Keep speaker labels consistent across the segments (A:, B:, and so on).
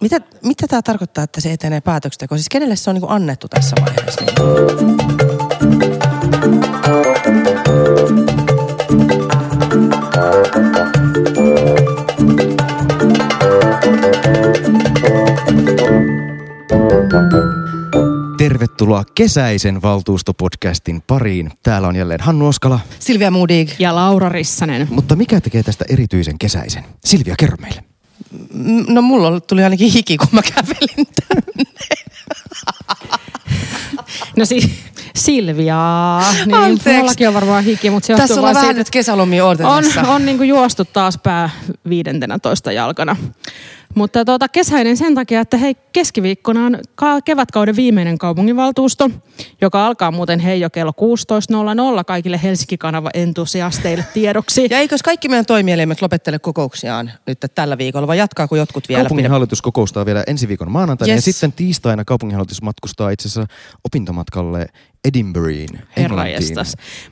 A: Mitä, mitä tämä tarkoittaa, että se etenee päätöksentekoon? Siis kenelle se on niin annettu tässä vaiheessa?
B: Tervetuloa kesäisen valtuustopodcastin pariin. Täällä on jälleen Hannu Oskala.
A: Silvia Moodig.
C: Ja Laura Rissanen.
B: Mutta mikä tekee tästä erityisen kesäisen? Silvia, kerro meille.
A: No mulla tuli ainakin hiki, kun mä kävelin tänne.
C: No si- Silviaa. Niin,
A: Anteeksi.
C: mullakin on varmaan hiki, mutta se
A: Tässä
C: vaan
A: vähän
C: siitä,
A: nyt kesälomia
C: on, on niin kuin juostu taas pää 15 jalkana. Mutta tuota, kesäinen sen takia, että hei, keskiviikkona on ka- kevätkauden viimeinen kaupunginvaltuusto, joka alkaa muuten hei jo kello 16.00 kaikille Helsinki-kanava entusiasteille tiedoksi.
A: Ja eikös kaikki meidän toimielimet lopettele kokouksiaan nyt tällä viikolla, vai jatkaako jotkut vielä?
B: Kaupunginhallitus kokoustaa vielä ensi viikon maanantaina
A: Yes.
B: ja sitten tiistaina kaupunginhallitus matkustaa itse asiassa opintomatkalle Edinburghiin, Englantiin.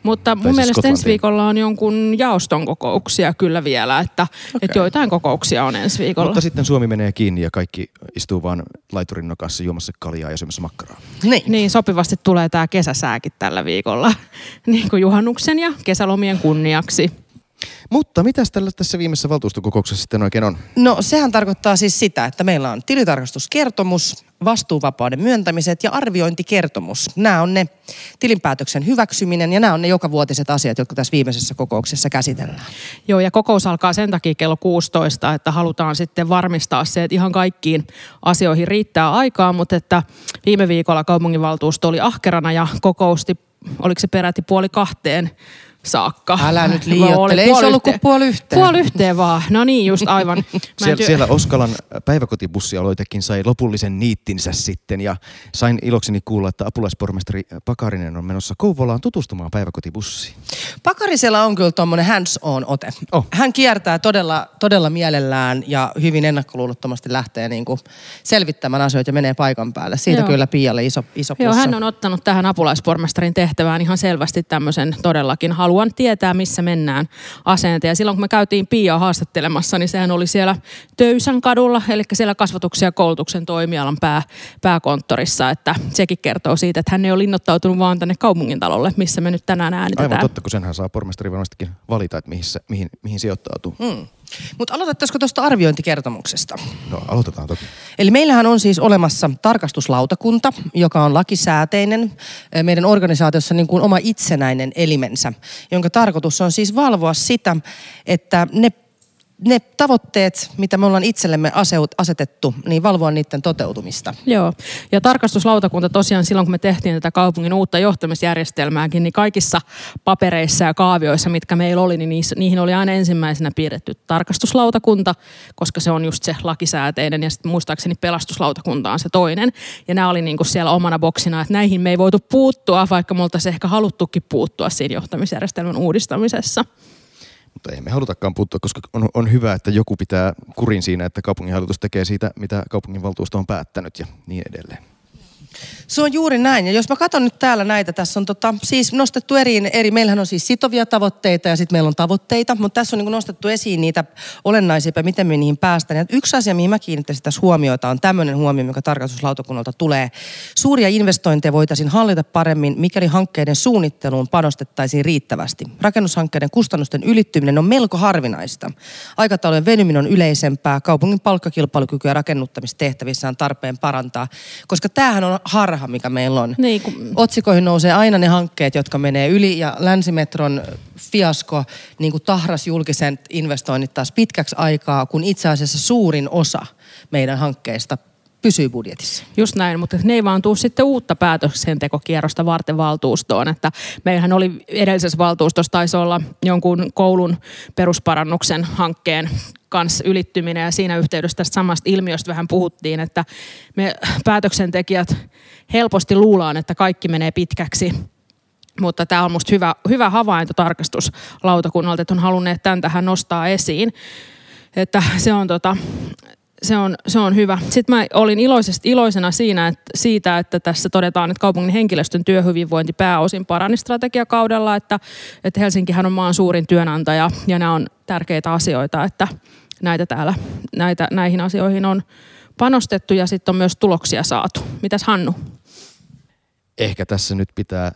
C: Mutta mun
B: siis
C: mielestä ensi
B: Skotlantiin.
C: viikolla on jonkun jaoston kokouksia kyllä vielä, että, okay. että joitain kokouksia on ensi viikolla.
B: Mutta sitten Suomi menee kiinni ja kaikki istuu vaan laiturin nokassa juomassa kaljaa ja syömässä makkaraa.
A: Niin.
C: Niin, sopivasti tulee tämä kesäsääkin tällä viikolla, niin kuin juhannuksen ja kesälomien kunniaksi.
B: Mutta mitäs tällä tässä viimeisessä valtuustokokouksessa sitten oikein on?
A: No sehän tarkoittaa siis sitä, että meillä on tilitarkastuskertomus, vastuuvapauden myöntämiset ja arviointikertomus. Nämä on ne tilinpäätöksen hyväksyminen ja nämä on ne jokavuotiset asiat, jotka tässä viimeisessä kokouksessa käsitellään.
C: Joo, ja kokous alkaa sen takia kello 16, että halutaan sitten varmistaa se, että ihan kaikkiin asioihin riittää aikaa, mutta että viime viikolla kaupunginvaltuusto oli ahkerana ja kokousti, oliko se peräti puoli kahteen saakka.
A: Älä nyt liioittele. Ei se ollut
C: yhteen?
A: kuin puoli yhteen.
C: Puoli yhteen vaan. No niin, just aivan.
B: Siellä, siellä Oskalan päiväkotibussialoitekin sai lopullisen niittinsä sitten ja sain ilokseni kuulla, että apulaispormestari Pakarinen on menossa Kouvolaan tutustumaan päiväkotibussiin.
A: Pakarisella on kyllä tuommoinen hands-on ote.
B: Oh.
A: Hän kiertää todella, todella mielellään ja hyvin ennakkoluulottomasti lähtee niin kuin selvittämään asioita ja menee paikan päälle. Siitä
C: Joo.
A: kyllä Pialle iso, iso
C: Joo,
A: plussa.
C: hän on ottanut tähän apulaispormestarin tehtävään ihan selvästi tämmöisen todellakin. Haluan tietää, missä mennään asenteen. Ja silloin kun me käytiin Piaa haastattelemassa, niin sehän oli siellä Töysän kadulla, eli siellä kasvatuksen ja koulutuksen toimialan pää, pääkonttorissa. Että sekin kertoo siitä, että hän ei ole linnoittautunut vaan tänne kaupungintalolle, missä me nyt tänään äänitetään.
B: Aivan totta, kun senhän saa pormestari varmastikin valita, että mihin, se, mihin, mihin sijoittautuu.
A: Mm. Mutta aloitettaisiko tuosta arviointikertomuksesta?
B: No, aloitetaan toki.
A: Eli meillähän on siis olemassa tarkastuslautakunta, joka on lakisääteinen eh, meidän organisaatiossa niin kuin oma itsenäinen elimensä, jonka tarkoitus on siis valvoa sitä, että ne ne tavoitteet, mitä me ollaan itsellemme asetettu, niin valvoa niiden toteutumista.
C: Joo, ja tarkastuslautakunta tosiaan silloin, kun me tehtiin tätä kaupungin uutta johtamisjärjestelmääkin, niin kaikissa papereissa ja kaavioissa, mitkä meillä oli, niin niihin oli aina ensimmäisenä piirretty tarkastuslautakunta, koska se on just se lakisääteinen, ja sitten muistaakseni pelastuslautakunta on se toinen. Ja nämä oli niinku siellä omana boksina, että näihin me ei voitu puuttua, vaikka me oltaisiin ehkä haluttukin puuttua siinä johtamisjärjestelmän uudistamisessa.
B: Mutta ei me halutakaan puuttua, koska on, on hyvä, että joku pitää kurin siinä, että kaupunginhallitus tekee siitä, mitä kaupunginvaltuusto on päättänyt ja niin edelleen.
A: Se on juuri näin. Ja jos mä katson nyt täällä näitä, tässä on tota, siis nostettu eri, eri, meillähän on siis sitovia tavoitteita ja sitten meillä on tavoitteita, mutta tässä on niin nostettu esiin niitä olennaisia, miten me niihin päästään. Ja yksi asia, mihin mä kiinnittäisin tässä huomiota, on tämmöinen huomio, mikä tarkastuslautakunnalta tulee. Suuria investointeja voitaisiin hallita paremmin, mikäli hankkeiden suunnitteluun panostettaisiin riittävästi. Rakennushankkeiden kustannusten ylittyminen on melko harvinaista. Aikataulujen venyminen on yleisempää, kaupungin palkkakilpailukykyä rakennuttamistehtävissä on tarpeen parantaa, koska tämähän on harha, mikä meillä on.
C: Niin, kun-
A: Otsikoihin nousee aina ne hankkeet, jotka menee yli ja länsimetron fiasko niin kuin tahras julkisen investoinnit taas pitkäksi aikaa, kun itse asiassa suurin osa meidän hankkeista pysyy budjetissa.
C: Just näin, mutta ne ei vaan tuu sitten uutta päätöksentekokierrosta varten valtuustoon. Että meillähän oli edellisessä valtuustossa taisi olla jonkun koulun perusparannuksen hankkeen kanssa ylittyminen ja siinä yhteydessä tästä samasta ilmiöstä vähän puhuttiin, että me päätöksentekijät helposti luullaan, että kaikki menee pitkäksi mutta tämä on musta hyvä, hyvä havainto tarkastuslautakunnalta, että on halunneet tämän tähän nostaa esiin. Että se on, tota, se on, se on hyvä. Sitten mä olin iloisesti, iloisena siinä, että, siitä, että tässä todetaan, että kaupungin henkilöstön työhyvinvointi pääosin parani strategiakaudella, että, että Helsinkihän on maan suurin työnantaja ja nämä on tärkeitä asioita, että näitä täällä, näitä, näihin asioihin on panostettu ja sitten on myös tuloksia saatu. Mitäs Hannu?
B: Ehkä tässä nyt pitää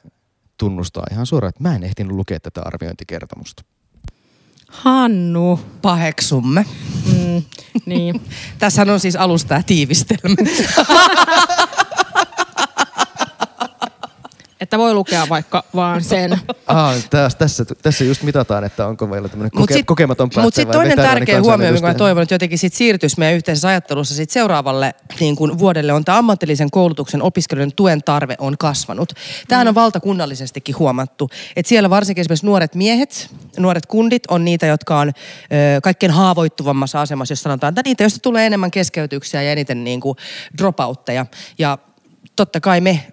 B: tunnustaa ihan suoraan, että mä en ehtinyt lukea tätä arviointikertomusta.
C: Hannu.
A: Paheksumme.
C: Mm, niin.
A: Tässä on siis alusta tiivistelmä.
C: että voi lukea vaikka vaan sen.
B: Ah, tässä, tässä, tässä just mitataan, että onko meillä tämmöinen koke,
A: sit,
B: kokematon päättäjä
A: Mutta sitten toinen tärkeä huomio, mikä mä toivon, että jotenkin sit siirtyisi meidän yhteisessä ajattelussa sit seuraavalle niin kun vuodelle, on tämä ammatillisen koulutuksen opiskelijoiden tuen tarve on kasvanut. Tämähän on valtakunnallisestikin huomattu, että siellä varsinkin esimerkiksi nuoret miehet, nuoret kundit on niitä, jotka on ö, kaikkein haavoittuvammassa asemassa, jos sanotaan, että niitä, joista tulee enemmän keskeytyksiä ja eniten niin kuin dropoutteja. Ja totta kai me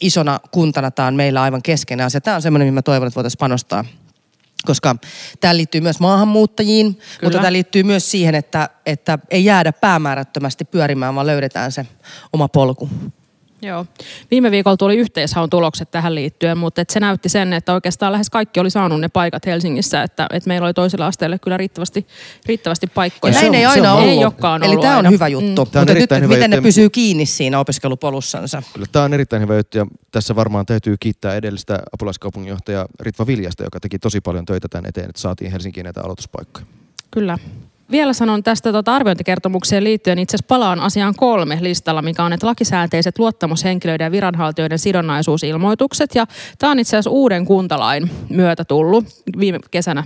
A: isona kuntana tämä on meillä aivan keskeinen asia. Tämä on semmoinen, mihin mä toivon, että voitaisiin panostaa koska tämä liittyy myös maahanmuuttajiin, Kyllä. mutta tämä liittyy myös siihen, että, että ei jäädä päämäärättömästi pyörimään, vaan löydetään se oma polku.
C: Joo. Viime viikolla tuli yhteishaun tulokset tähän liittyen, mutta et se näytti sen, että oikeastaan lähes kaikki oli saanut ne paikat Helsingissä, että, että meillä oli toisella asteelle kyllä riittävästi, riittävästi paikkoja.
A: Ja näin ei aina ollut. Ei olekaan
C: Eli
A: tämä
C: on
A: aina. hyvä juttu. Mm. Mutta nyt, hyvä miten juttu. ne pysyy kiinni siinä opiskelupolussansa?
B: Kyllä tämä on erittäin hyvä juttu ja tässä varmaan täytyy kiittää edellistä apulaiskaupunginjohtaja Ritva Viljasta, joka teki tosi paljon töitä tämän eteen, että saatiin Helsinkiin näitä aloituspaikkoja.
C: Kyllä vielä sanon tästä tuota arviointikertomukseen liittyen, itse asiassa palaan asiaan kolme listalla, mikä on, että lakisääteiset luottamushenkilöiden ja viranhaltijoiden sidonnaisuusilmoitukset. Ja tämä on itse asiassa uuden kuntalain myötä tullut viime kesänä,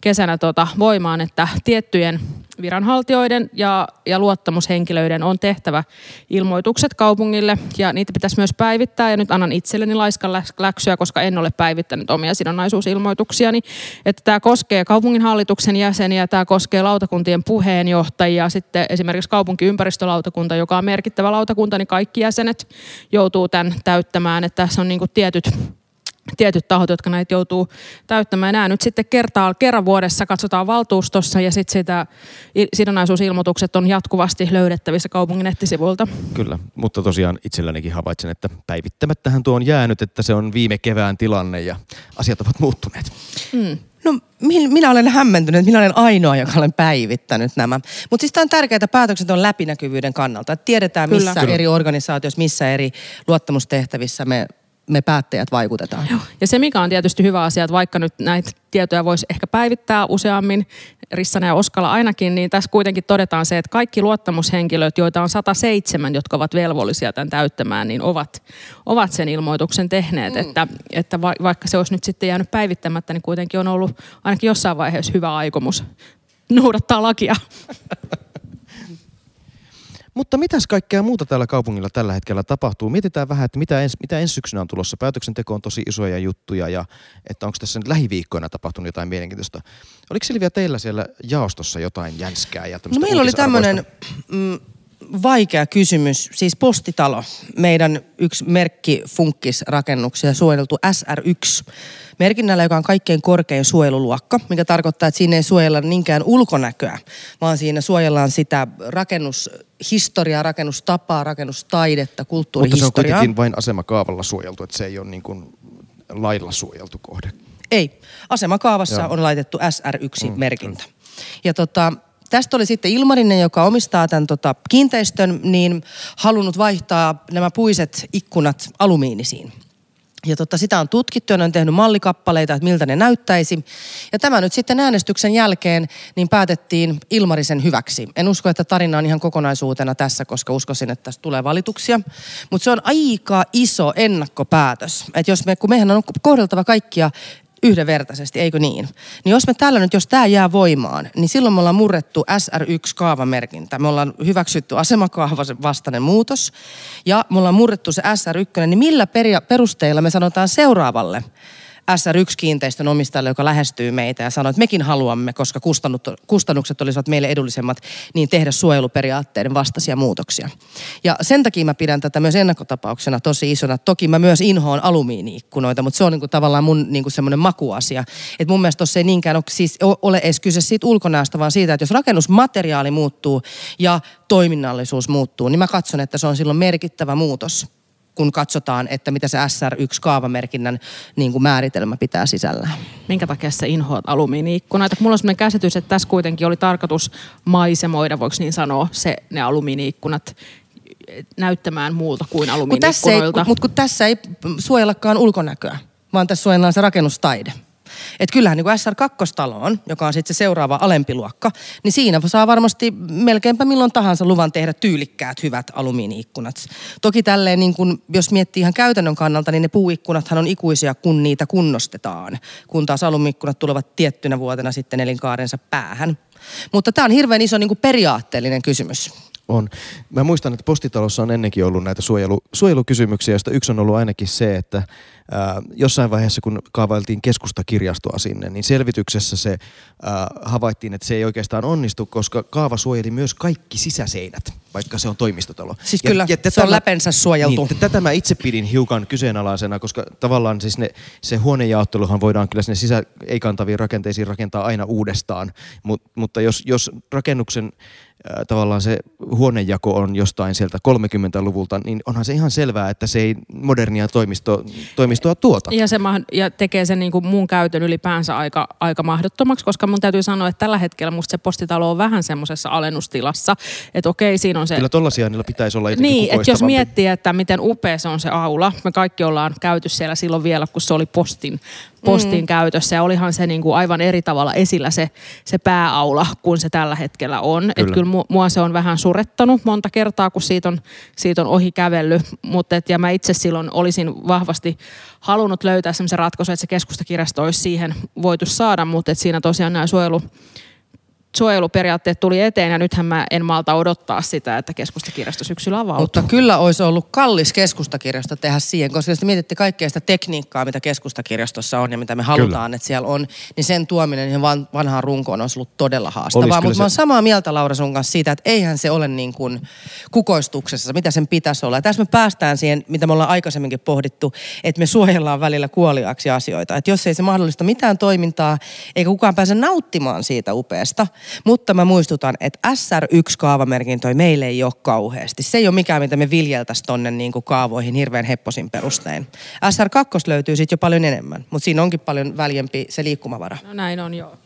C: kesänä tota, voimaan, että tiettyjen viranhaltijoiden ja, ja luottamushenkilöiden on tehtävä ilmoitukset kaupungille ja niitä pitäisi myös päivittää. Ja nyt annan itselleni laiskan läksyä, koska en ole päivittänyt omia sidonnaisuusilmoituksiani. Että tämä koskee kaupunginhallituksen jäseniä, tämä koskee lautakuntien puheenjohtajia, sitten esimerkiksi kaupunkiympäristölautakunta, joka on merkittävä lautakunta, niin kaikki jäsenet joutuu tämän täyttämään. Että tässä on niin tietyt tietyt tahot, jotka näitä joutuu täyttämään. Nämä nyt sitten kertaa, kerran vuodessa katsotaan valtuustossa ja sitten sitä sidonnaisuusilmoitukset on jatkuvasti löydettävissä kaupungin nettisivuilta.
B: Kyllä, mutta tosiaan itsellänikin havaitsen, että päivittämättähän tuo on jäänyt, että se on viime kevään tilanne ja asiat ovat muuttuneet.
A: Mm. No minä olen hämmentynyt, minä olen ainoa, joka olen päivittänyt nämä. Mutta siis tämä on tärkeää, että päätökset on läpinäkyvyyden kannalta. Että tiedetään missä Kyllä. eri organisaatioissa, missä eri luottamustehtävissä me me päättäjät vaikutetaan. Joo.
C: Ja se, mikä on tietysti hyvä asia, että vaikka nyt näitä tietoja voisi ehkä päivittää useammin, Rissana ja Oskala ainakin, niin tässä kuitenkin todetaan se, että kaikki luottamushenkilöt, joita on 107, jotka ovat velvollisia tämän täyttämään, niin ovat, ovat sen ilmoituksen tehneet. Mm. Että, että vaikka se olisi nyt sitten jäänyt päivittämättä, niin kuitenkin on ollut ainakin jossain vaiheessa hyvä aikomus noudattaa lakia.
B: Mutta mitäs kaikkea muuta täällä kaupungilla tällä hetkellä tapahtuu? Mietitään vähän, että mitä, ens, mitä ensi syksynä on tulossa. Päätöksenteko on tosi isoja juttuja ja että onko tässä nyt lähiviikkoina tapahtunut jotain mielenkiintoista. Oliko Silvia teillä siellä jaostossa jotain jänskää? Ja
A: no meillä oli tämmöinen mm, vaikea kysymys. Siis postitalo, meidän yksi merkki funkkisrakennuksia suojeltu SR1 merkinnällä, joka on kaikkein korkein suojeluluokka, mikä tarkoittaa, että siinä ei suojella niinkään ulkonäköä, vaan siinä suojellaan sitä rakennushistoriaa, rakennustapaa, rakennustaidetta, kulttuurihistoriaa. Mutta se on
B: kuitenkin vain asemakaavalla suojeltu, että se ei ole niin kuin lailla suojeltu kohde.
A: Ei. Asemakaavassa Joo. on laitettu SR1-merkintä. Mm, ja tota, tästä oli sitten Ilmarinen, joka omistaa tämän tota, kiinteistön, niin halunnut vaihtaa nämä puiset ikkunat alumiinisiin. Ja tota, sitä on tutkittu ja on tehnyt mallikappaleita, että miltä ne näyttäisi. Ja tämä nyt sitten äänestyksen jälkeen niin päätettiin Ilmarisen hyväksi. En usko, että tarina on ihan kokonaisuutena tässä, koska uskoisin, että tästä tulee valituksia. Mutta se on aika iso ennakkopäätös. Että jos me, kun mehän on kohdeltava kaikkia yhdenvertaisesti, eikö niin? Niin jos me tällä nyt, jos tämä jää voimaan, niin silloin me ollaan murrettu SR1-kaavamerkintä. Me ollaan hyväksytty asemakaavan vastainen muutos ja me ollaan murrettu se SR1, niin millä perusteilla me sanotaan seuraavalle SR1-kiinteistön omistajalle, joka lähestyy meitä ja sanoo, että mekin haluamme, koska kustannukset olisivat meille edullisemmat, niin tehdä suojeluperiaatteiden vastaisia muutoksia. Ja sen takia mä pidän tätä myös ennakkotapauksena tosi isona. Toki mä myös inhoon alumiiniikkunoita, mutta se on niinku tavallaan mun niinku semmoinen makuasia. Et mun mielestä tuossa ei niinkään ole, siis ole edes kyse siitä ulkonäöstä, vaan siitä, että jos rakennusmateriaali muuttuu ja toiminnallisuus muuttuu, niin mä katson, että se on silloin merkittävä muutos kun katsotaan, että mitä se SR1-kaavamerkinnän niin kuin määritelmä pitää sisällään.
C: Minkä takia sä inhoat alumiiniikkunoita? Mulla on sellainen käsitys, että tässä kuitenkin oli tarkoitus maisemoida, voiko niin sanoa, se, ne alumiiniikkunat näyttämään muulta kuin alumiiniikkunoilta.
A: Mutta kun tässä ei suojellakaan ulkonäköä, vaan tässä suojellaan se rakennustaide. Että kyllähän niin kuin SR2-taloon, joka on sitten se seuraava alempi luokka, niin siinä saa varmasti melkeinpä milloin tahansa luvan tehdä tyylikkäät, hyvät alumiiniikkunat. Toki tälleen, niin kun, jos miettii ihan käytännön kannalta, niin ne puuikkunathan on ikuisia, kun niitä kunnostetaan. Kun taas alumiikkunat tulevat tiettynä vuotena sitten elinkaarensa päähän. Mutta tämä on hirveän iso niin kuin periaatteellinen kysymys.
B: On. Mä muistan, että postitalossa on ennenkin ollut näitä suojelu, suojelukysymyksiä, joista yksi on ollut ainakin se, että ää, jossain vaiheessa kun kaavailtiin keskustakirjastoa sinne, niin selvityksessä se ää, havaittiin, että se ei oikeastaan onnistu, koska kaava suojeli myös kaikki sisäseinät, vaikka se on toimistotalo.
A: Siis kyllä, se on läpensä suojeltu.
B: Niin, tätä mä itse pidin hiukan kyseenalaisena, koska tavallaan siis ne, se huonejaotteluhan voidaan kyllä sinne sisä, ei-kantaviin rakenteisiin rakentaa aina uudestaan, Mut, mutta jos, jos rakennuksen tavallaan se huonejako on jostain sieltä 30-luvulta, niin onhan se ihan selvää, että se ei modernia toimisto, toimistoa tuota.
C: Ja, se ja tekee sen niin kuin muun käytön ylipäänsä aika, aika mahdottomaksi, koska mun täytyy sanoa, että tällä hetkellä musta se postitalo on vähän semmoisessa alennustilassa. Että okei, siinä on se...
B: Kyllä tollasia niillä pitäisi olla
C: Niin, että jos miettii, että miten upea se on se aula, me kaikki ollaan käyty siellä silloin vielä, kun se oli postin postin mm. käytössä ja olihan se niin kuin aivan eri tavalla esillä se, se pääaula kuin se tällä hetkellä on. Kyllä. Et kyllä mua se on vähän surettanut monta kertaa, kun siitä on, siitä on ohi kävellyt, mutta et, ja mä itse silloin olisin vahvasti halunnut löytää sellaisen ratkaisun, että se keskustakirjasto olisi siihen voitu saada, mutta et siinä tosiaan nämä suojelu suojeluperiaatteet tuli eteen ja nythän mä en malta odottaa sitä, että keskustakirjasto syksyllä avautuu.
A: Mutta kyllä olisi ollut kallis keskustakirjasto tehdä siihen, koska jos mietitte kaikkea sitä tekniikkaa, mitä keskustakirjastossa on ja mitä me halutaan, kyllä. että siellä on, niin sen tuominen ihan vanhaan runkoon olisi ollut todella haastavaa. Mutta se... mä oon samaa mieltä Laura sun kanssa siitä, että eihän se ole niin kuin kukoistuksessa, mitä sen pitäisi olla. Ja tässä me päästään siihen, mitä me ollaan aikaisemminkin pohdittu, että me suojellaan välillä kuoliaaksi asioita. Että jos ei se mahdollista mitään toimintaa, eikä kukaan pääse nauttimaan siitä upeasta, mutta mä muistutan, että SR1-kaavamerkintöi meille ei ole kauheasti. Se ei ole mikään, mitä me viljeltäisiin tonne niin kuin kaavoihin hirveän hepposin perustein. SR2 löytyy sitten jo paljon enemmän, mutta siinä onkin paljon väljempi se liikkumavara.
C: No näin on, joo.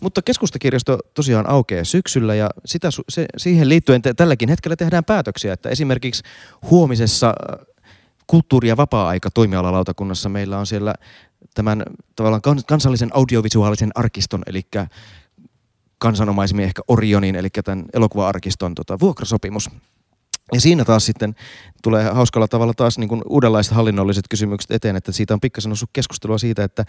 B: Mutta keskustakirjasto tosiaan aukeaa syksyllä ja sitä, se, siihen liittyen te, tälläkin hetkellä tehdään päätöksiä, että esimerkiksi huomisessa äh, kulttuuri- ja vapaa-aika toimialalautakunnassa meillä on siellä tämän tavallaan kansallisen audiovisuaalisen arkiston, eli kansanomaisemmin ehkä Orionin, eli tämän elokuva-arkiston tota, vuokrasopimus. Ja siinä taas sitten tulee hauskalla tavalla taas niin kuin uudenlaiset hallinnolliset kysymykset eteen, että siitä on pikkasen noussut keskustelua siitä, että,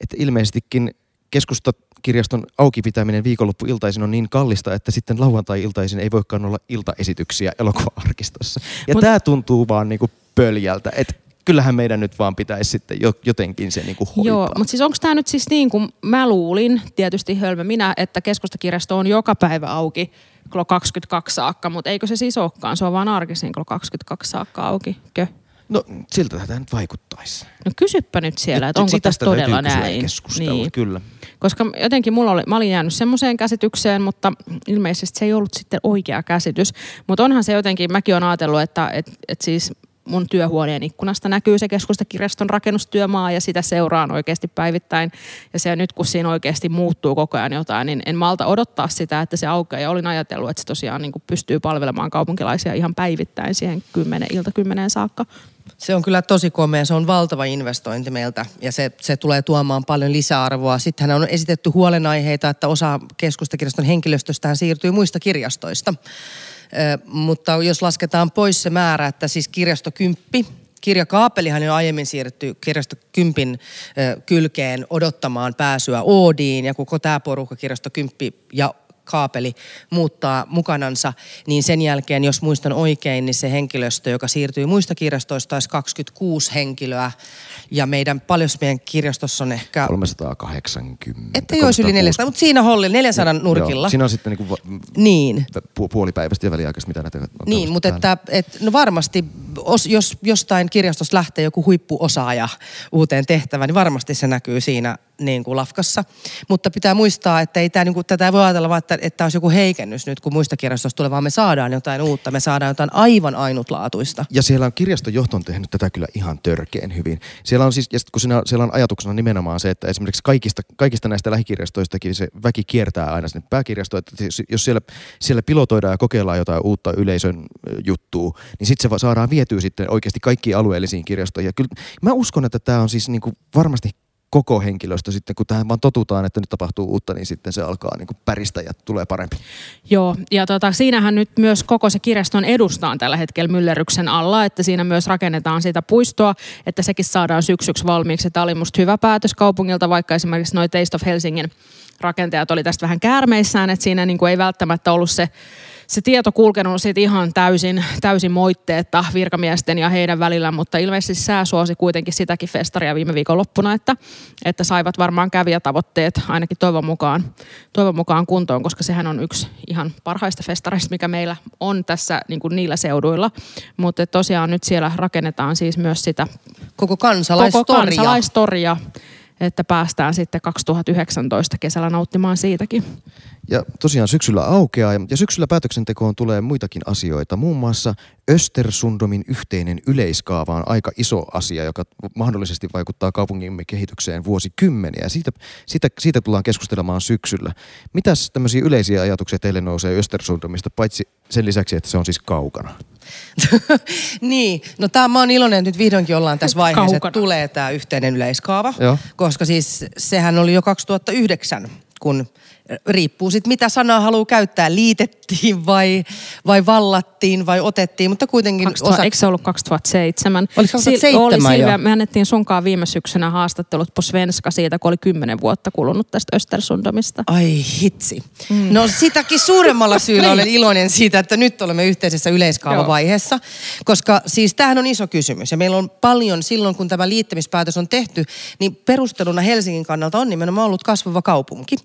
B: että ilmeisestikin keskustakirjaston auki pitäminen viikonloppuiltaisin on niin kallista, että sitten lauantai-iltaisin ei voikaan olla iltaesityksiä elokuva-arkistossa. Ja Mut... tämä tuntuu vaan niin kuin pöljältä. Että kyllähän meidän nyt vaan pitäisi sitten jotenkin se niin kuin hoitaa.
C: Joo, mutta siis onko tämä nyt siis niin kuin mä luulin, tietysti hölmö minä, että keskustakirjasto on joka päivä auki kello 22 saakka, mutta eikö se siis olekaan? Se on vaan arkisin kello 22 saakka auki, kö?
B: No siltä tämä nyt vaikuttaisi.
C: No kysyppä nyt siellä, että onko tässä todella näin.
B: Niin. kyllä.
C: Koska jotenkin mulla oli, mä olin jäänyt semmoiseen käsitykseen, mutta ilmeisesti se ei ollut sitten oikea käsitys. Mutta onhan se jotenkin, mäkin olen ajatellut, että et, et siis mun työhuoneen ikkunasta näkyy se keskustakirjaston rakennustyömaa ja sitä seuraan oikeasti päivittäin. Ja se nyt kun siinä oikeasti muuttuu koko ajan jotain, niin en malta odottaa sitä, että se aukeaa. Ja olin ajatellut, että se tosiaan niin kuin pystyy palvelemaan kaupunkilaisia ihan päivittäin siihen kymmenen, ilta kymmeneen saakka.
A: Se on kyllä tosi komea. Se on valtava investointi meiltä ja se, se tulee tuomaan paljon lisäarvoa. Sittenhän on esitetty huolenaiheita, että osa keskustakirjaston henkilöstöstä siirtyy muista kirjastoista mutta jos lasketaan pois se määrä, että siis kirjasto kymppi, kirjakaapelihan jo aiemmin siirretty kirjasto kympin kylkeen odottamaan pääsyä Oodiin ja koko tämä porukka kirjasto kymppi ja kaapeli muuttaa mukanansa, niin sen jälkeen, jos muistan oikein, niin se henkilöstö, joka siirtyy muista kirjastoista, olisi 26 henkilöä. Ja meidän, paljon meidän kirjastossa on ehkä...
B: 380.
A: Että olisi yli 400, mutta siinä Holli 400 no, nurkilla. Joo,
B: siinä on sitten niin kuin
A: niin.
B: pu- ja väliaikaista, mitä näitä
A: Niin, mutta että, et, no varmasti, os, jos jostain kirjastosta lähtee joku huippuosaaja uuteen tehtävään, niin varmasti se näkyy siinä niin kuin lafkassa. Mutta pitää muistaa, että ei tää, niin kuin, tätä ei voi ajatella vaan, että, että olisi joku heikennys nyt, kun muista kirjastosta tulee, vaan me saadaan jotain uutta. Me saadaan jotain aivan ainutlaatuista.
B: Ja siellä on kirjastojohto on tehnyt tätä kyllä ihan törkeen hyvin. Siellä on siis, ja kun siinä, siellä on ajatuksena nimenomaan se, että esimerkiksi kaikista, kaikista näistä lähikirjastoistakin se väki kiertää aina sinne pääkirjastoon, että jos siellä, siellä pilotoidaan ja kokeillaan jotain uutta yleisön juttua, niin sitten se saadaan vietyä sitten oikeasti kaikkiin alueellisiin kirjastoihin. Ja kyllä mä uskon, että tämä on siis niin kuin varmasti koko henkilöstö sitten, kun tähän vaan totutaan, että nyt tapahtuu uutta, niin sitten se alkaa niin kuin päristä ja tulee parempi.
C: Joo, ja tota, siinähän nyt myös koko se kirjaston edusta on tällä hetkellä myllerryksen alla, että siinä myös rakennetaan sitä puistoa, että sekin saadaan syksyksi valmiiksi. Tämä oli musta hyvä päätös kaupungilta, vaikka esimerkiksi noin Taste of Helsingin rakentajat oli tästä vähän käärmeissään, että siinä niin kuin ei välttämättä ollut se se tieto kulkenut siitä ihan täysin, täysin moitteetta virkamiesten ja heidän välillä, mutta ilmeisesti sää suosi kuitenkin sitäkin festaria viime viikonloppuna, että, että saivat varmaan kävijätavoitteet ainakin toivon mukaan, toivon mukaan kuntoon, koska sehän on yksi ihan parhaista festareista, mikä meillä on tässä niin kuin niillä seuduilla. Mutta tosiaan nyt siellä rakennetaan siis myös sitä
A: Koko
C: koko
A: kansalaistoria.
C: kansalaistoria, että päästään sitten 2019 kesällä nauttimaan siitäkin.
B: Ja tosiaan syksyllä aukeaa ja- syksyllä päätöksentekoon tulee muitakin asioita. Muun muassa Östersundomin yhteinen yleiskaava on aika iso asia, joka mahdollisesti vaikuttaa kaupungimme kehitykseen vuosikymmeniä. Ja siitä, siitä, siitä tullaan keskustelemaan syksyllä. Mitäs tämmöisiä yleisiä ajatuksia teille nousee Östersundomista, paitsi sen lisäksi, että se on siis kaukana?
A: niin, no tää, mä oon iloinen, että nyt vihdoinkin ollaan tässä vaiheessa,
C: Kaukana.
A: että tulee tämä yhteinen yleiskaava.
B: Joo.
A: Koska siis sehän oli jo 2009, kun riippuu sitten mitä sanaa haluaa käyttää, liitettiin vai, vai vallattiin vai otettiin, mutta kuitenkin
C: 2000, Eikö se ollut 2007?
A: Oliko 2007
C: Sil- Oli
A: jo?
C: Silvia, me annettiin sunkaan viime syksynä haastattelut på Svenska siitä, kun oli kymmenen vuotta kulunut tästä Östersundomista.
A: Ai hitsi. Mm. No sitäkin suuremmalla syyllä olen iloinen siitä, että nyt olemme yhteisessä yleiskaavavaiheessa. Koska siis tämähän on iso kysymys. Ja meillä on paljon silloin, kun tämä liittämispäätös on tehty, niin perusteluna Helsingin kannalta on nimenomaan ollut kasvava kaupunki.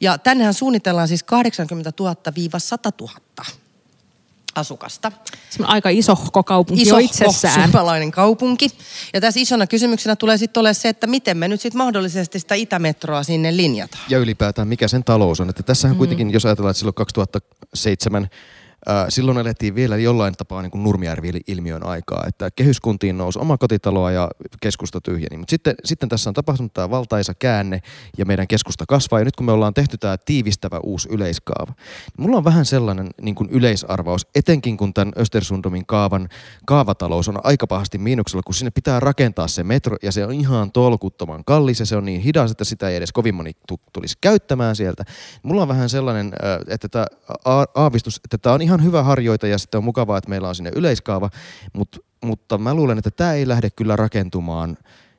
A: Ja tännehän suunnitellaan siis 80 000-100 000 asukasta.
C: Se on aika iso kaupunki
A: Iso
C: jo itsessään.
A: suomalainen kaupunki. Ja tässä isona kysymyksenä tulee sitten olemaan se, että miten me nyt sitten mahdollisesti sitä itämetroa sinne linjataan.
B: Ja ylipäätään mikä sen talous on. Että tässähän mm. kuitenkin, jos ajatellaan, että silloin 2007 Ää, silloin elettiin vielä jollain tapaa niin Nurmijärvi-ilmiön aikaa, että kehyskuntiin nousi oma kotitaloa ja keskusta tyhjeni. Mutta sitten, sitten tässä on tapahtunut tämä valtaisa käänne ja meidän keskusta kasvaa. Ja nyt kun me ollaan tehty tämä tiivistävä uusi yleiskaava, niin mulla on vähän sellainen niin kuin yleisarvaus, etenkin kun tämän Östersundomin kaavan kaavatalous on aika pahasti miinuksella, kun sinne pitää rakentaa se metro ja se on ihan tolkuttoman kallis ja se on niin hidas, että sitä ei edes kovin moni tu- tulisi käyttämään sieltä. Mulla on vähän sellainen, että tämä aavistus, että tämä on ihan hyvä harjoita ja sitten on mukavaa, että meillä on sinne yleiskaava, mutta, mutta mä luulen, että tämä ei lähde kyllä rakentumaan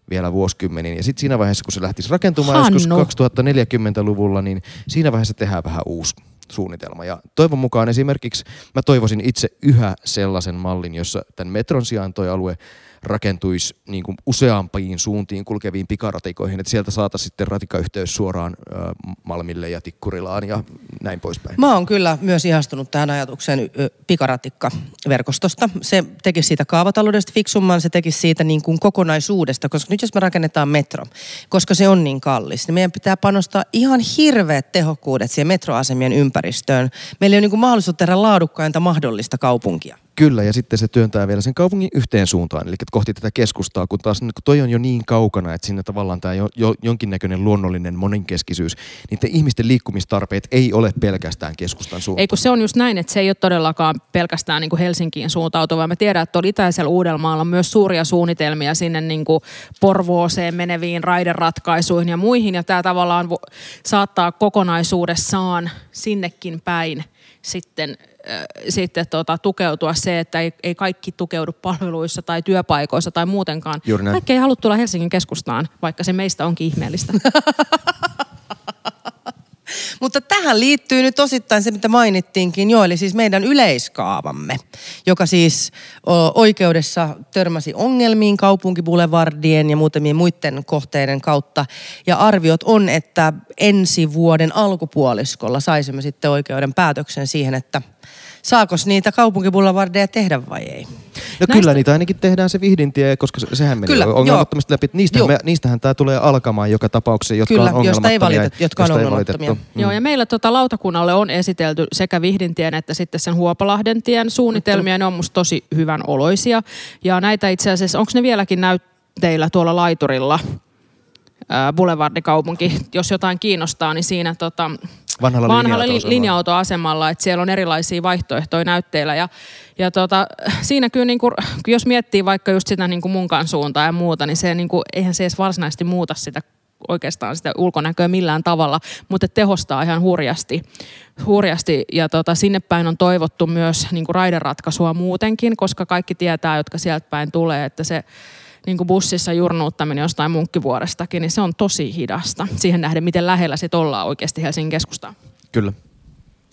B: vielä vuosikymmeniin. Ja sitten siinä vaiheessa, kun se lähtisi rakentumaan
C: Hannu.
B: joskus 2040-luvulla, niin siinä vaiheessa tehdään vähän uusi suunnitelma. Ja toivon mukaan esimerkiksi mä toivoisin itse yhä sellaisen mallin, jossa tämän metron sijaan toi alue rakentuisi niin kuin useampiin suuntiin kulkeviin pikaratikoihin, että sieltä saataisiin sitten ratikayhteys suoraan ö, Malmille ja Tikkurilaan ja näin poispäin.
A: Mä oon kyllä myös ihastunut tähän ajatukseen pikaratikkaverkostosta. Se teki siitä kaavataloudesta fiksumman, se teki siitä niin kuin kokonaisuudesta, koska nyt jos me rakennetaan metro, koska se on niin kallis, niin meidän pitää panostaa ihan hirveät tehokkuudet siihen metroasemien ympäristöön. Meillä ei ole niin kuin mahdollisuus tehdä laadukkainta mahdollista kaupunkia.
B: Kyllä, ja sitten se työntää vielä sen kaupungin yhteen suuntaan, eli kohti tätä keskustaa, kun taas kun toi on jo niin kaukana, että sinne tavallaan tämä jo, jo, jonkinnäköinen luonnollinen monenkeskisyys, niiden ihmisten liikkumistarpeet ei ole pelkästään keskustan suuntaan.
C: Ei kun se on just näin, että se ei ole todellakaan pelkästään niin kuin Helsinkiin suuntautuva. Mä tiedän, että tuolla itäisellä Uudellamaalla on myös suuria suunnitelmia sinne niin kuin Porvooseen meneviin raideratkaisuihin ja muihin. Ja tämä tavallaan vo- saattaa kokonaisuudessaan sinnekin päin sitten, sitten tota, tukeutua se, että ei, ei kaikki tukeudu palveluissa tai työpaikoissa tai muutenkaan. Kaikki ei halua tulla Helsingin keskustaan, vaikka se meistä onkin ihmeellistä.
A: Mutta tähän liittyy nyt osittain se, mitä mainittiinkin jo, eli siis meidän yleiskaavamme, joka siis oikeudessa törmäsi ongelmiin kaupunkibulevardien ja muutamien muiden kohteiden kautta. Ja arviot on, että ensi vuoden alkupuoliskolla saisimme sitten oikeuden päätöksen siihen, että saakos niitä kaupunkiboulevardeja tehdä vai ei.
B: No kyllä niitä ainakin tehdään se Vihdintie, koska se- sehän menee
A: Kyllä,
B: ongelmattomasti läpi. Niistähän,
A: Joo.
B: me, niistähän tämä tulee alkamaan joka tapauksessa, jotka
A: Kyllä,
B: on
A: josta ei
B: ongelmattomia.
A: valitet- jotka on
B: josta ei
A: ongelmattomia.
B: valitettu.
C: Joo, ja meillä tota lautakunnalle on esitelty sekä Vihdintien että sitten sen Huopalahden tien suunnitelmia. Ne on musta tosi hyvän oloisia. Ja näitä itse asiassa, onko ne vieläkin näytteillä tuolla laiturilla? Boulevardikaupunki, jos jotain kiinnostaa, niin siinä tota,
B: Vanhalla
C: vanhalla li-
B: linja-autoasemalla.
C: linja-autoasemalla, että siellä on erilaisia vaihtoehtoja näytteillä. Ja, ja tota, siinä kyllä, niin kuin, jos miettii vaikka just sitä niin kuin munkan suuntaa ja muuta, niin se, niin kuin, eihän se edes varsinaisesti muuta sitä oikeastaan sitä ulkonäköä millään tavalla, mutta tehostaa ihan hurjasti. hurjasti. Ja tota, sinne päin on toivottu myös niin kuin raideratkaisua muutenkin, koska kaikki tietää, jotka sieltä päin tulee, että se niin kuin bussissa jurnuuttaminen jostain munkkivuorestakin, niin se on tosi hidasta. Siihen nähden, miten lähellä sit ollaan oikeasti Helsingin keskustaan.
B: Kyllä.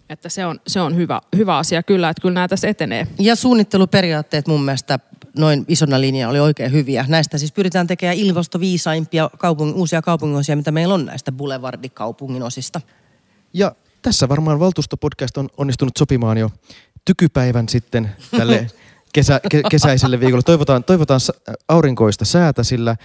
C: Että se on, se on hyvä, hyvä asia kyllä, että kyllä nämä tässä etenee.
A: Ja suunnitteluperiaatteet mun mielestä noin isona linja oli oikein hyviä. Näistä siis pyritään tekemään ilmastoviisaimpia kaupung- uusia kaupunginosia, mitä meillä on näistä boulevardikaupungin osista.
B: Ja tässä varmaan valtuustopodcast on onnistunut sopimaan jo tykypäivän sitten tälle kesä, ke, kesäiselle viikolle. Toivotaan, toivotaan aurinkoista säätä, sillä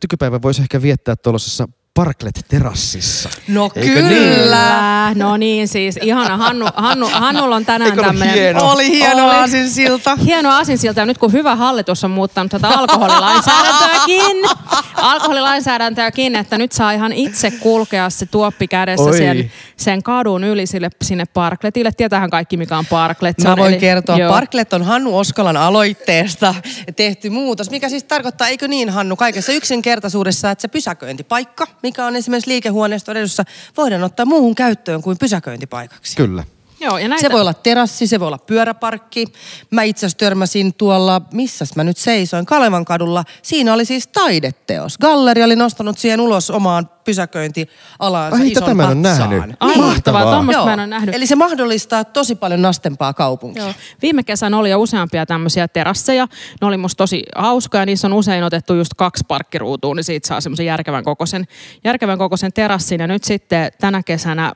B: tykypäivä voisi ehkä viettää tuollaisessa Parklet-terassissa.
A: No
B: Eikö
A: kyllä.
B: niin?
C: Kyllä. No niin, siis ihana. Hannu, Hannu, Hannulla on tänään tämmöinen...
B: hieno?
A: Oli hieno
C: Oli.
A: aasinsilta.
C: Hieno aasinsilta. Ja nyt kun hyvä hallitus on muuttanut tätä alkoholilainsäädäntöäkin, alkoholilainsäädäntöäkin, että nyt saa ihan itse kulkea se tuoppi kädessä
B: Oi.
C: sen, sen kadun yli sille, sinne Parkletille. Tietäähän kaikki, mikä on Parklet. Se
A: Mä
C: on
A: voin
C: eli-
A: kertoa,
C: joo.
A: Parklet on Hannu Oskalan aloitteesta tehty muutos, mikä siis tarkoittaa, eikö niin Hannu, kaikessa yksinkertaisuudessa, että se pysäköintipaikka, mikä on esimerkiksi liikehuoneiston edussa, voidaan ottaa muuhun käyttöön kuin pysäköintipaikaksi.
B: Kyllä.
C: Joo, ja näitä,
A: Se voi olla terassi, se voi olla pyöräparkki. Mä itse asiassa törmäsin tuolla, missäs mä nyt seisoin, Kalevan kadulla. Siinä oli siis taideteos. Galleri oli nostanut siihen ulos omaan pysäköintialaansa
B: Ai,
A: ison
B: tätä mä en ole
A: patsaan.
B: nähnyt.
C: Ai
B: Mahtavaa.
C: mahtavaa, tuommoista
A: Joo.
C: mä en ole nähnyt.
A: Eli se mahdollistaa tosi paljon nastempaa kaupunkia.
C: Joo. Viime kesänä oli jo useampia tämmöisiä terasseja. Ne oli musta tosi hauskoja. Niissä on usein otettu just kaksi parkkiruutua, niin siitä saa semmoisen järkevän kokoisen, järkevän kokoisen terassin. Ja nyt sitten tänä kesänä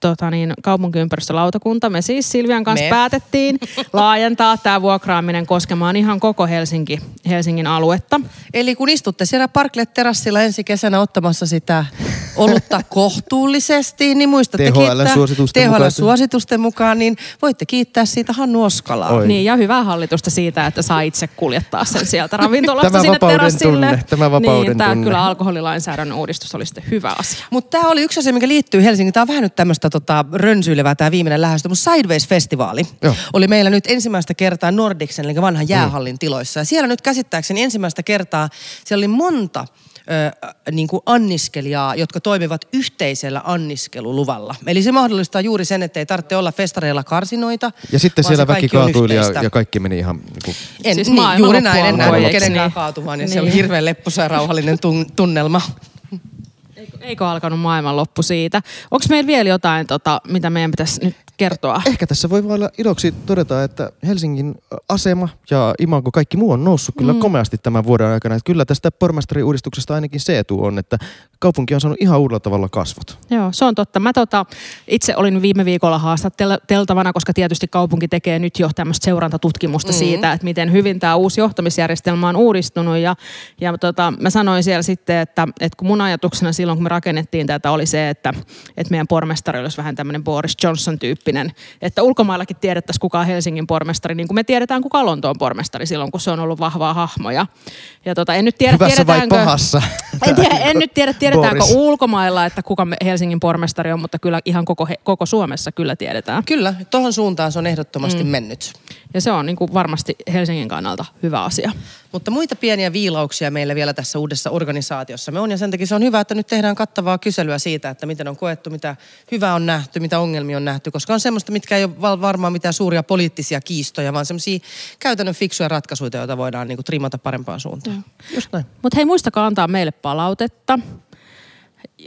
C: tota niin, kaupunkiympäristölautakunta, me siis Silvian kanssa
A: Me.
C: päätettiin laajentaa tämä vuokraaminen koskemaan ihan koko Helsinki, Helsingin aluetta.
A: Eli kun istutte siellä Parklet-terassilla ensi kesänä ottamassa sitä olutta kohtuullisesti, niin muistatte
B: THL:n
A: kiittää
B: suositusten
A: THL:n
B: mukaisesti.
A: suositusten mukaan, niin voitte kiittää siitä Hannu Oskalaa.
B: Oi.
C: Niin, ja hyvää hallitusta siitä, että saa itse kuljettaa sen sieltä ravintolasta
B: Tämä
C: sinne terassille.
B: tunne, tämä vapauden
C: niin, tämä
B: tunne.
C: kyllä alkoholilainsäädännön uudistus oli sitten hyvä asia.
A: Mutta tämä oli yksi asia, mikä liittyy Helsingin. Tämä on vähän nyt tämmöistä tota, rönsyilevää tämä viimeinen lähestö, mutta Sideways-festivaali
B: Joo.
A: oli meillä nyt ensimmäistä kertaa Nordicsen, eli vanhan jäähallin tiloissa. Ja siellä nyt käsittääkseni ensimmäistä kertaa, siellä oli monta ö, niin kuin anniskelijaa, jotka toimivat yhteisellä anniskeluluvalla. Eli se mahdollistaa juuri sen, että ei tarvitse olla festareilla karsinoita.
B: Ja sitten siellä väki kaatui ja, ja kaikki meni ihan niin kuin,
A: En,
C: Siis
A: niin, juuri näin, en nähnyt kenenkään
C: niin?
A: kaatumaan ja
C: Niin.
A: siellä oli hirveän lepposa ja rauhallinen tun- tunnelma.
C: Eikö alkanut maailmanloppu siitä? Onko meillä vielä jotain, tota, mitä meidän pitäisi nyt kertoa?
B: Ehkä tässä voi olla iloksi todeta, että Helsingin asema ja imago kaikki muu on noussut kyllä mm. komeasti tämän vuoden aikana. Että kyllä tästä pormestariuudistuksesta ainakin se etu on, että kaupunki on saanut ihan uudella tavalla kasvot.
C: Joo, se on totta. Mä tota, itse olin viime viikolla haastateltavana, koska tietysti kaupunki tekee nyt jo tämmöistä seurantatutkimusta mm-hmm. siitä, että miten hyvin tämä uusi johtamisjärjestelmä on uudistunut. Ja, ja tota, mä sanoin siellä sitten, että, että kun mun ajatuksena silloin, kun me rakennettiin tätä, oli se, että, että meidän pormestari olisi vähän tämmöinen Boris Johnson-tyyppinen. Että ulkomaillakin tiedettäisiin, kuka on Helsingin pormestari, niin kuin me tiedetään, kuka on Lontoon pormestari silloin, kun se on ollut vahvaa hahmoja. Ja tota, en nyt tiedä,
B: Hyvässä vai
C: tiedetäänkö...
B: pahassa?
C: En, tiedä, en nyt tiedä, tiedetäänkö
B: Boris.
C: ulkomailla, että kuka me- Helsingin pormestari on, mutta kyllä ihan koko, he- koko Suomessa kyllä tiedetään.
A: Kyllä, tuohon suuntaan se on ehdottomasti mm. mennyt.
C: Ja se on niin kuin varmasti Helsingin kannalta hyvä asia.
A: Mutta muita pieniä viilauksia meillä vielä tässä uudessa organisaatiossa me on ja sen takia se on hyvä, että nyt tehdään kattavaa kyselyä siitä, että miten on koettu, mitä hyvää on nähty, mitä ongelmia on nähty, koska on semmoista, mitkä ei ole varmaan mitään suuria poliittisia kiistoja, vaan semmoisia käytännön fiksuja ratkaisuja, joita voidaan niinku trimata parempaan suuntaan.
B: Just näin.
C: Mutta hei, muistakaa antaa meille palautetta.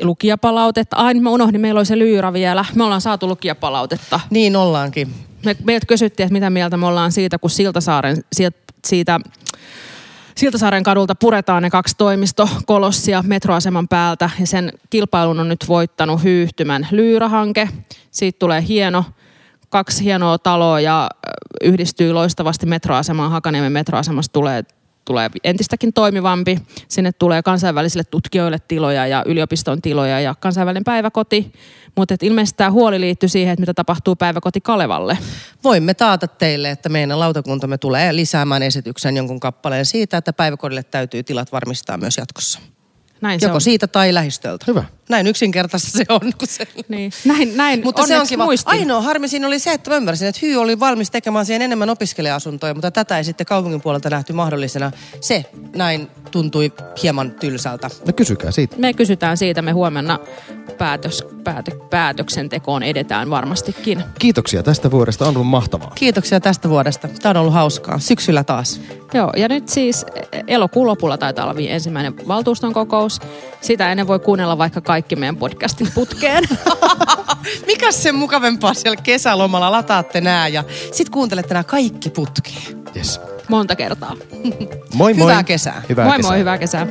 C: Lukijapalautetta. Ai, mä unohdin, meillä oli se Lyyrä vielä. Me ollaan saatu lukijapalautetta.
A: Niin ollaankin.
C: Me, meiltä kysyttiin, että mitä mieltä me ollaan siitä, kun Siltasaaren, siitä, siitä Siltasaaren kadulta puretaan ne kaksi toimistokolossia metroaseman päältä ja sen kilpailun on nyt voittanut hyyhtymän Lyyrahanke. Siitä tulee hieno kaksi hienoa taloa ja yhdistyy loistavasti metroasemaan. Hakaniemen metroasemasta tulee tulee entistäkin toimivampi. Sinne tulee kansainvälisille tutkijoille tiloja ja yliopiston tiloja ja kansainvälinen päiväkoti. Mutta ilmeisesti tämä huoli liittyy siihen, että mitä tapahtuu päiväkoti Kalevalle.
A: Voimme taata teille, että meidän lautakuntamme tulee lisäämään esityksen jonkun kappaleen siitä, että päiväkodille täytyy tilat varmistaa myös jatkossa.
C: Näin se
A: Joko
C: on.
A: siitä tai lähistöltä.
B: Hyvä.
A: Näin yksinkertaista se on. Kun se...
C: Niin. Näin, näin
A: Mutta se on kiva.
C: muistin.
A: Ainoa harmi siinä oli se, että mä ymmärsin, että Hyy oli valmis tekemään siihen enemmän opiskelija-asuntoja, mutta tätä ei sitten kaupungin puolelta nähty mahdollisena. Se näin tuntui hieman tylsältä.
B: No kysykää siitä.
C: Me kysytään siitä, me huomenna päätös, päätö, päätöksentekoon edetään varmastikin.
B: Kiitoksia tästä vuodesta, on ollut mahtavaa.
A: Kiitoksia tästä vuodesta. Tämä on ollut hauskaa. Syksyllä taas.
C: Joo, ja nyt siis elokuun lopulla taitaa olla ensimmäinen valtuuston kokous. Sitä ennen voi kuunnella vaikka kaikki meidän podcastin putkeen.
A: Mikäs sen mukavempaa siellä kesälomalla lataatte nää ja sit kuuntelette nämä kaikki putkeen.
B: Yes.
C: Monta kertaa.
B: Moi moi.
A: Hyvää kesää.
B: Hyvää
C: moi
B: kesää.
C: moi, hyvää kesää.